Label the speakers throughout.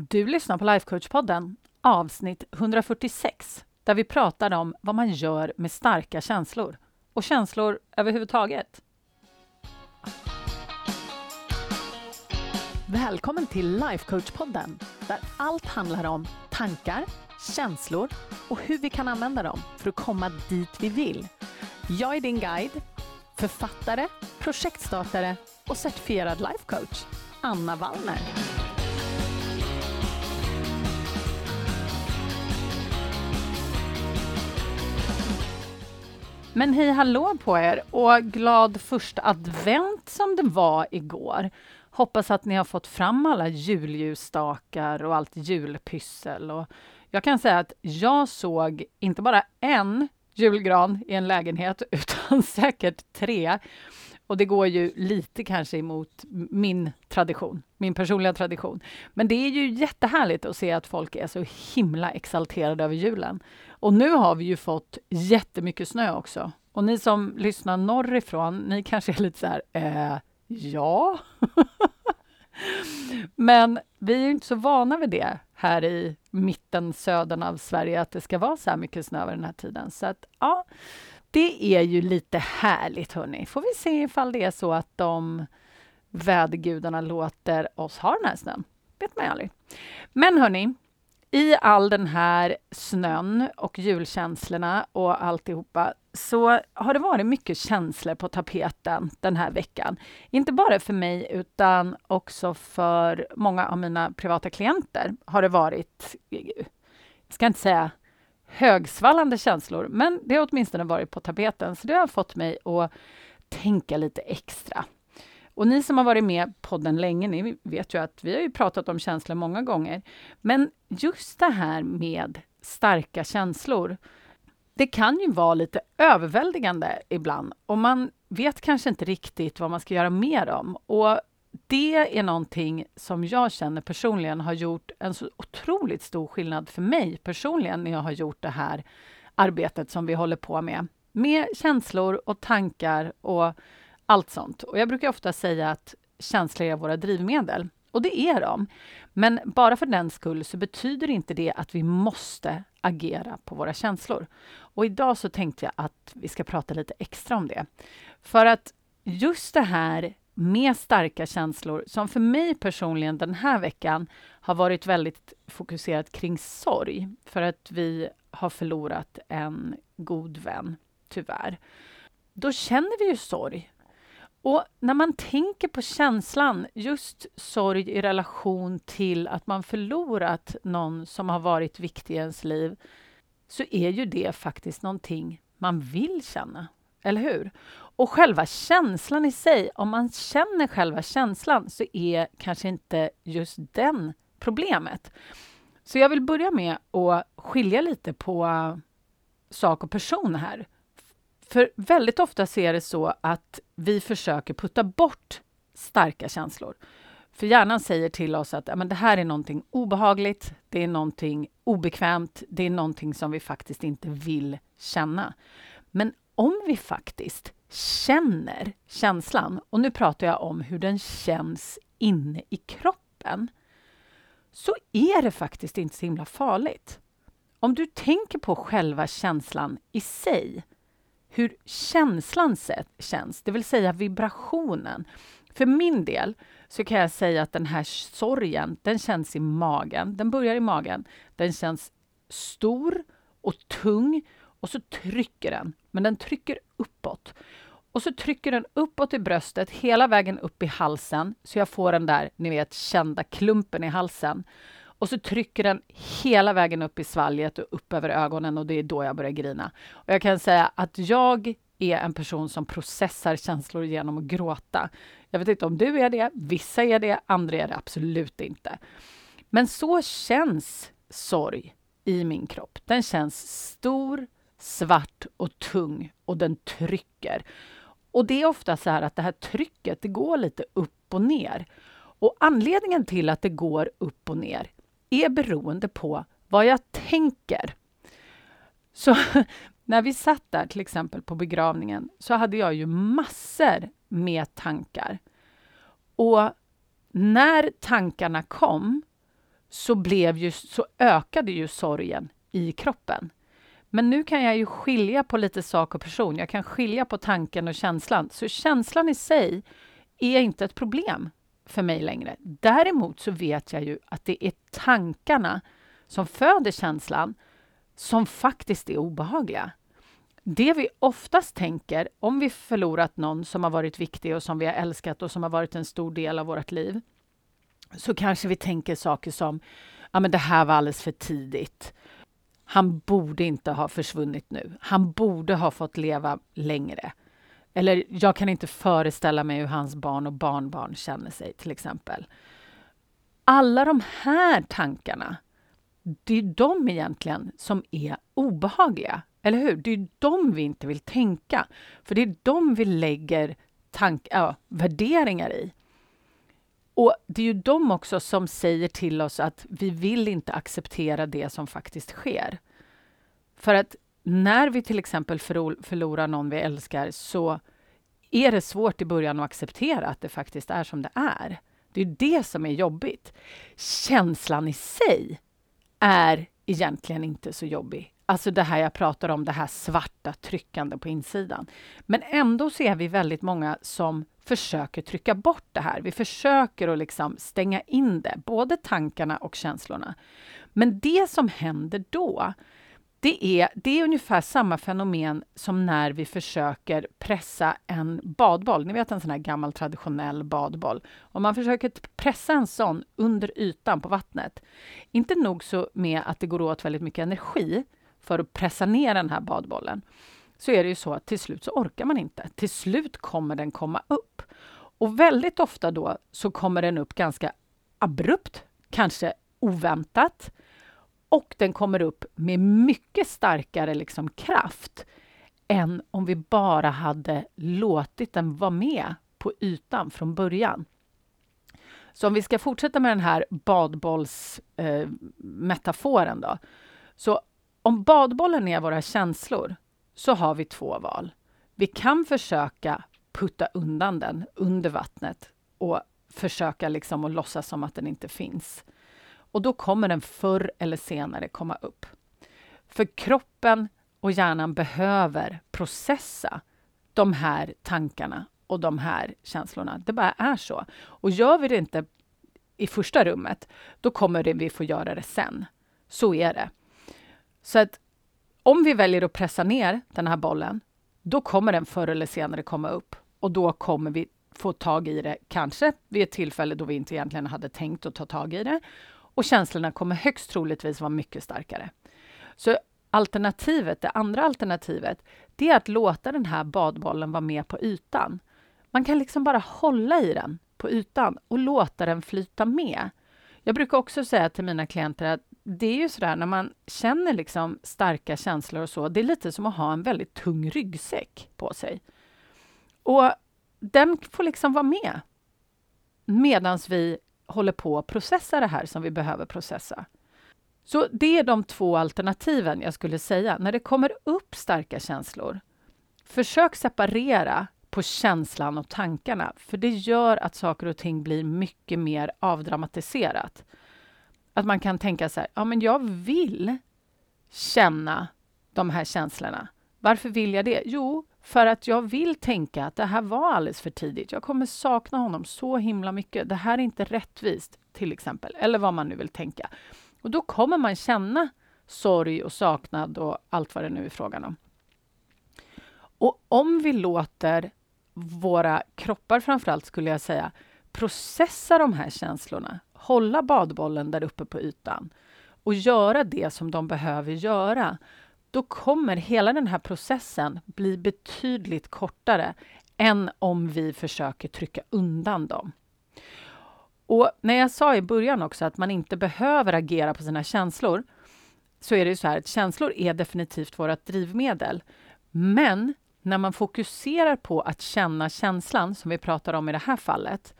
Speaker 1: Du lyssnar på Lifecoach-podden, avsnitt 146, där vi pratar om vad man gör med starka känslor och känslor överhuvudtaget. Välkommen till Lifecoach-podden, där allt handlar om tankar, känslor och hur vi kan använda dem för att komma dit vi vill. Jag är din guide, författare, projektstartare och certifierad lifecoach, Anna Wallner. Men hej hallå på er och glad första advent som det var igår. Hoppas att ni har fått fram alla julljusstakar och allt julpyssel. Och jag kan säga att jag såg inte bara en julgran i en lägenhet, utan säkert tre. Och det går ju lite kanske emot min tradition, min personliga tradition. Men det är ju jättehärligt att se att folk är så himla exalterade över julen. Och nu har vi ju fått jättemycket snö också. Och ni som lyssnar norrifrån, ni kanske är lite så här, eh, ja. Men vi är ju inte så vana vid det här i mitten, södern av Sverige, att det ska vara så här mycket snö över den här tiden. Så att, ja, det är ju lite härligt, hörni. Får vi se ifall det är så att de vädergudarna låter oss ha den här snön. vet man ju aldrig. Men hörni, i all den här snön och julkänslorna och alltihopa så har det varit mycket känslor på tapeten den här veckan. Inte bara för mig, utan också för många av mina privata klienter har det varit, jag ska inte säga högsvallande känslor, men det har åtminstone varit på tapeten, så det har fått mig att tänka lite extra. Och ni som har varit med podden länge, ni vet ju att vi har ju pratat om känslor många gånger. Men just det här med starka känslor, det kan ju vara lite överväldigande ibland och man vet kanske inte riktigt vad man ska göra med dem. Och det är någonting som jag känner personligen har gjort en så otroligt stor skillnad för mig personligen när jag har gjort det här arbetet som vi håller på med. Med känslor och tankar och allt sånt. Och jag brukar ofta säga att känslor är våra drivmedel. Och det är de. Men bara för den skull så betyder inte det att vi måste agera på våra känslor. Och idag så tänkte jag att vi ska prata lite extra om det. För att just det här med starka känslor, som för mig personligen den här veckan har varit väldigt fokuserat kring sorg, för att vi har förlorat en god vän, tyvärr. Då känner vi ju sorg. Och när man tänker på känslan, just sorg i relation till att man förlorat någon som har varit viktig i ens liv, så är ju det faktiskt någonting man vill känna. Eller hur? Och själva känslan i sig, om man känner själva känslan så är kanske inte just den problemet. Så jag vill börja med att skilja lite på eh, sak och person här. För väldigt ofta ser det så att vi försöker putta bort starka känslor. För hjärnan säger till oss att men det här är någonting obehagligt, det är någonting obekvämt, det är någonting som vi faktiskt inte vill känna. Men om vi faktiskt känner känslan, och nu pratar jag om hur den känns inne i kroppen, så är det faktiskt inte så himla farligt. Om du tänker på själva känslan i sig, hur känslan känns, det vill säga vibrationen. För min del så kan jag säga att den här sorgen, den känns i magen. Den börjar i magen. Den känns stor och tung och så trycker den, men den trycker uppåt. Och så trycker den uppåt i bröstet, hela vägen upp i halsen, så jag får den där, ni vet, kända klumpen i halsen. Och så trycker den hela vägen upp i svalget och upp över ögonen och det är då jag börjar grina. Och jag kan säga att jag är en person som processar känslor genom att gråta. Jag vet inte om du är det, vissa är det, andra är det absolut inte. Men så känns sorg i min kropp. Den känns stor, svart och tung och den trycker. Och det är ofta så här att det här trycket, det går lite upp och ner. Och anledningen till att det går upp och ner är beroende på vad jag tänker. Så när vi satt där till exempel på begravningen så hade jag ju massor med tankar. Och när tankarna kom så, blev ju, så ökade ju sorgen i kroppen. Men nu kan jag ju skilja på lite sak och person. Jag kan skilja på tanken och känslan. Så känslan i sig är inte ett problem för mig längre. Däremot så vet jag ju att det är tankarna som föder känslan som faktiskt är obehagliga. Det vi oftast tänker om vi förlorat någon som har varit viktig och som vi har älskat och som har varit en stor del av vårt liv, så kanske vi tänker saker som ja, men det här var alldeles för tidigt. Han borde inte ha försvunnit nu. Han borde ha fått leva längre. Eller jag kan inte föreställa mig hur hans barn och barnbarn känner sig, till exempel. Alla de här tankarna, det är de egentligen som är obehagliga. Eller hur? Det är de vi inte vill tänka. För det är de vi lägger tank, äh, värderingar i. Och det är ju de också som säger till oss att vi vill inte acceptera det som faktiskt sker. För att när vi till exempel förlorar någon vi älskar så är det svårt i början att acceptera att det faktiskt är som det är. Det är det som är jobbigt. Känslan i sig är egentligen inte så jobbig. Alltså det här jag pratar om, det här svarta tryckande på insidan. Men ändå så är vi väldigt många som försöker trycka bort det här. Vi försöker att liksom stänga in det, både tankarna och känslorna. Men det som händer då, det är, det är ungefär samma fenomen som när vi försöker pressa en badboll. Ni vet en sån här gammal traditionell badboll. Om man försöker pressa en sån under ytan på vattnet, inte nog så med att det går åt väldigt mycket energi för att pressa ner den här badbollen, så är det ju så att till slut så orkar man inte. Till slut kommer den komma upp. Och väldigt ofta då så kommer den upp ganska abrupt, kanske oväntat. Och den kommer upp med mycket starkare liksom kraft än om vi bara hade låtit den vara med på ytan från början. Så om vi ska fortsätta med den här badbollsmetaforen eh, då. Så om badbollen är våra känslor så har vi två val. Vi kan försöka putta undan den under vattnet och försöka liksom att låtsas som att den inte finns. Och då kommer den förr eller senare komma upp. För kroppen och hjärnan behöver processa de här tankarna och de här känslorna. Det bara är så. Och gör vi det inte i första rummet, då kommer vi få göra det sen. Så är det. Så att om vi väljer att pressa ner den här bollen, då kommer den förr eller senare komma upp och då kommer vi få tag i det, kanske vid ett tillfälle då vi inte egentligen hade tänkt att ta tag i det. Och känslorna kommer högst troligtvis vara mycket starkare. Så alternativet, det andra alternativet, det är att låta den här badbollen vara med på ytan. Man kan liksom bara hålla i den på ytan och låta den flyta med. Jag brukar också säga till mina klienter att det är ju sådär när man känner liksom starka känslor och så, det är lite som att ha en väldigt tung ryggsäck på sig. Och den får liksom vara med medan vi håller på att processa det här som vi behöver processa. Så det är de två alternativen jag skulle säga. När det kommer upp starka känslor, försök separera på känslan och tankarna, för det gör att saker och ting blir mycket mer avdramatiserat. Att man kan tänka så här, ja men jag vill känna de här känslorna. Varför vill jag det? Jo, för att jag vill tänka att det här var alldeles för tidigt. Jag kommer sakna honom så himla mycket. Det här är inte rättvist, till exempel. Eller vad man nu vill tänka. Och då kommer man känna sorg och saknad och allt vad det nu är frågan om. Och om vi låter våra kroppar framförallt, skulle jag säga, processa de här känslorna, hålla badbollen där uppe på ytan och göra det som de behöver göra, då kommer hela den här processen bli betydligt kortare än om vi försöker trycka undan dem. Och när jag sa i början också att man inte behöver agera på sina känslor, så är det ju så här att känslor är definitivt vårt drivmedel. Men när man fokuserar på att känna känslan, som vi pratar om i det här fallet,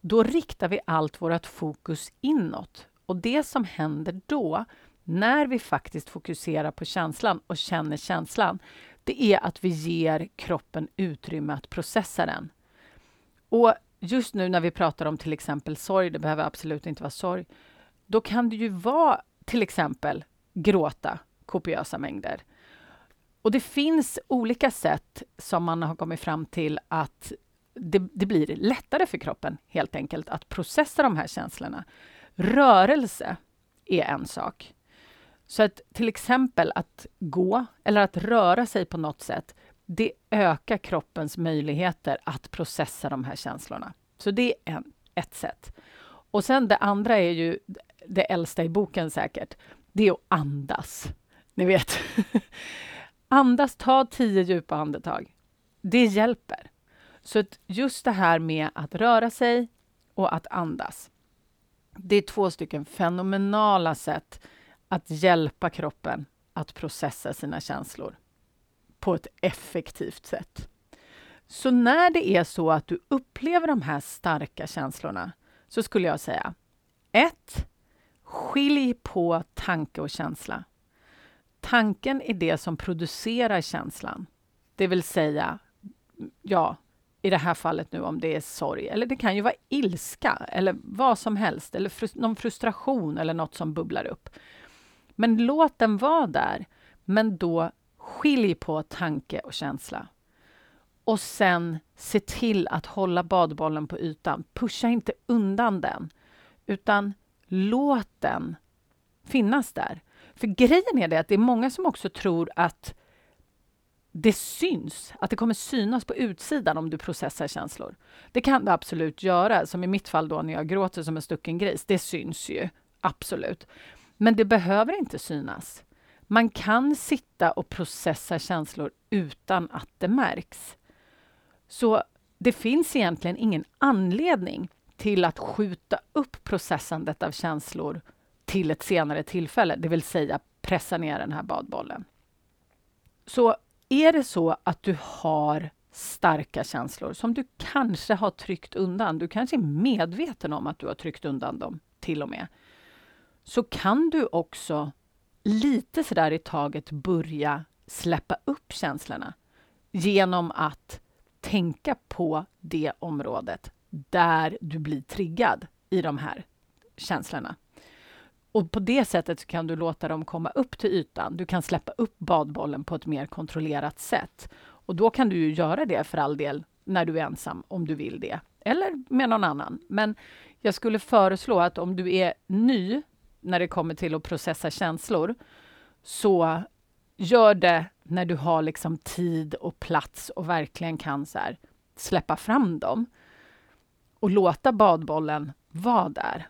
Speaker 1: då riktar vi allt vårt fokus inåt. Och det som händer då, när vi faktiskt fokuserar på känslan och känner känslan, det är att vi ger kroppen utrymme att processa den. Och just nu när vi pratar om till exempel sorg, det behöver absolut inte vara sorg, då kan det ju vara till exempel gråta kopiösa mängder. Och det finns olika sätt som man har kommit fram till att det, det, blir lättare för kroppen helt enkelt att processa de här känslorna. Rörelse är en sak. Så att till exempel att gå eller att röra sig på något sätt, det ökar kroppens möjligheter att processa de här känslorna. Så det är en, ett sätt. Och sen det andra är ju det äldsta i boken säkert. Det är att andas. Ni vet. andas, ta tio djupa andetag. Det hjälper. Så att just det här med att röra sig och att andas. Det är två stycken fenomenala sätt att hjälpa kroppen att processa sina känslor på ett effektivt sätt. Så när det är så att du upplever de här starka känslorna så skulle jag säga 1. Skilj på tanke och känsla. Tanken är det som producerar känslan. Det vill säga, ja, i det här fallet nu om det är sorg, eller det kan ju vara ilska eller vad som helst, eller frust någon frustration eller något som bubblar upp. Men låt den vara där, men då skilj på tanke och känsla. Och sen se till att hålla badbollen på ytan. Pusha inte undan den, utan låt den finnas där. För grejen är det att det är många som också tror att det syns, att det kommer synas på utsidan om du processar känslor. Det kan det absolut göra, som i mitt fall då när jag gråter som en stucken gris. Det syns ju, absolut. Men det behöver inte synas. Man kan sitta och processa känslor utan att det märks. Så det finns egentligen ingen anledning till att skjuta upp processandet av känslor till ett senare tillfälle, det vill säga pressa ner den här badbollen. Så är det så att du har starka känslor som du kanske har tryckt undan, du kanske är medveten om att du har tryckt undan dem till och med, så kan du också lite sådär i taget börja släppa upp känslorna genom att tänka på det området där du blir triggad i de här känslorna. Och på det sättet kan du låta dem komma upp till ytan. Du kan släppa upp badbollen på ett mer kontrollerat sätt. Och då kan du ju göra det för all del när du är ensam, om du vill det. Eller med någon annan. Men jag skulle föreslå att om du är ny när det kommer till att processa känslor, så gör det när du har liksom tid och plats och verkligen kan så här, släppa fram dem. Och låta badbollen vara där.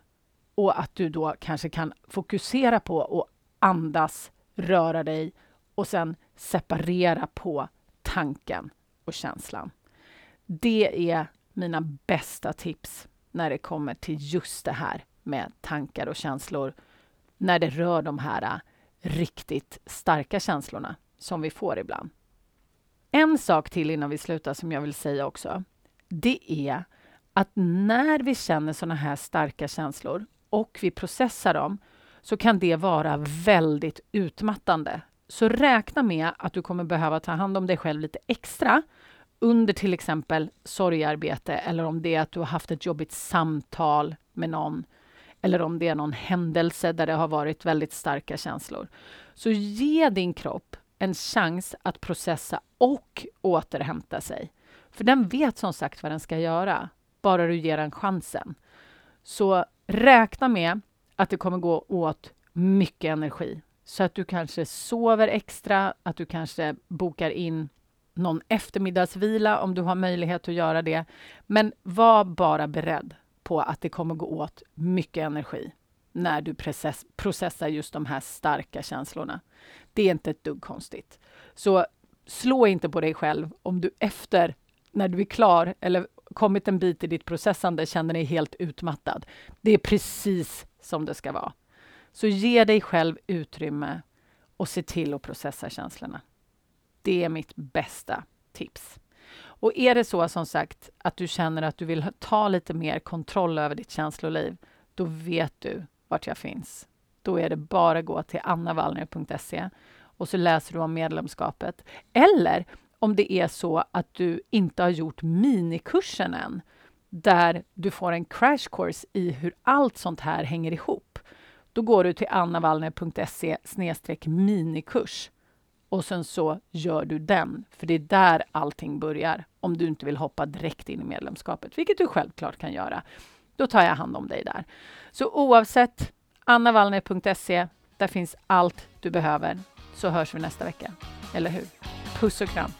Speaker 1: Och att du då kanske kan fokusera på att andas, röra dig och sen separera på tanken och känslan. Det är mina bästa tips när det kommer till just det här med tankar och känslor när det rör de här äh, riktigt starka känslorna som vi får ibland. En sak till innan vi slutar som jag vill säga också. Det är att när vi känner såna här starka känslor och vi processar dem så kan det vara väldigt utmattande. Så räkna med att du kommer behöva ta hand om dig själv lite extra under till exempel sorgarbete eller om det är att du har haft ett jobbigt samtal med någon eller om det är någon händelse där det har varit väldigt starka känslor. Så ge din kropp en chans att processa och återhämta sig. För den vet som sagt vad den ska göra, bara du ger den chansen. Så räkna med att det kommer gå åt mycket energi. Så att du kanske sover extra, att du kanske bokar in någon eftermiddagsvila om du har möjlighet att göra det. Men var bara beredd på att det kommer gå åt mycket energi när du process, processar just de här starka känslorna. Det är inte ett dugg konstigt. Så slå inte på dig själv om du efter, när du är klar eller kommit en bit i ditt processande, känner dig helt utmattad. Det är precis som det ska vara. Så ge dig själv utrymme och se till att processa känslorna. Det är mitt bästa tips. Och är det så som sagt att du känner att du vill ta lite mer kontroll över ditt känsloliv, då vet du vart jag finns. Då är det bara att gå till annavallner.se och så läser du om medlemskapet. Eller om det är så att du inte har gjort minikursen än, där du får en crash course i hur allt sånt här hänger ihop. då går du till annavallner.se minikurs och sen så gör du den, för det är där allting börjar om du inte vill hoppa direkt in i medlemskapet, vilket du självklart kan göra. Då tar jag hand om dig där. Så oavsett, annavallner.se, där finns allt du behöver, så hörs vi nästa vecka. Eller hur? Puss och kram!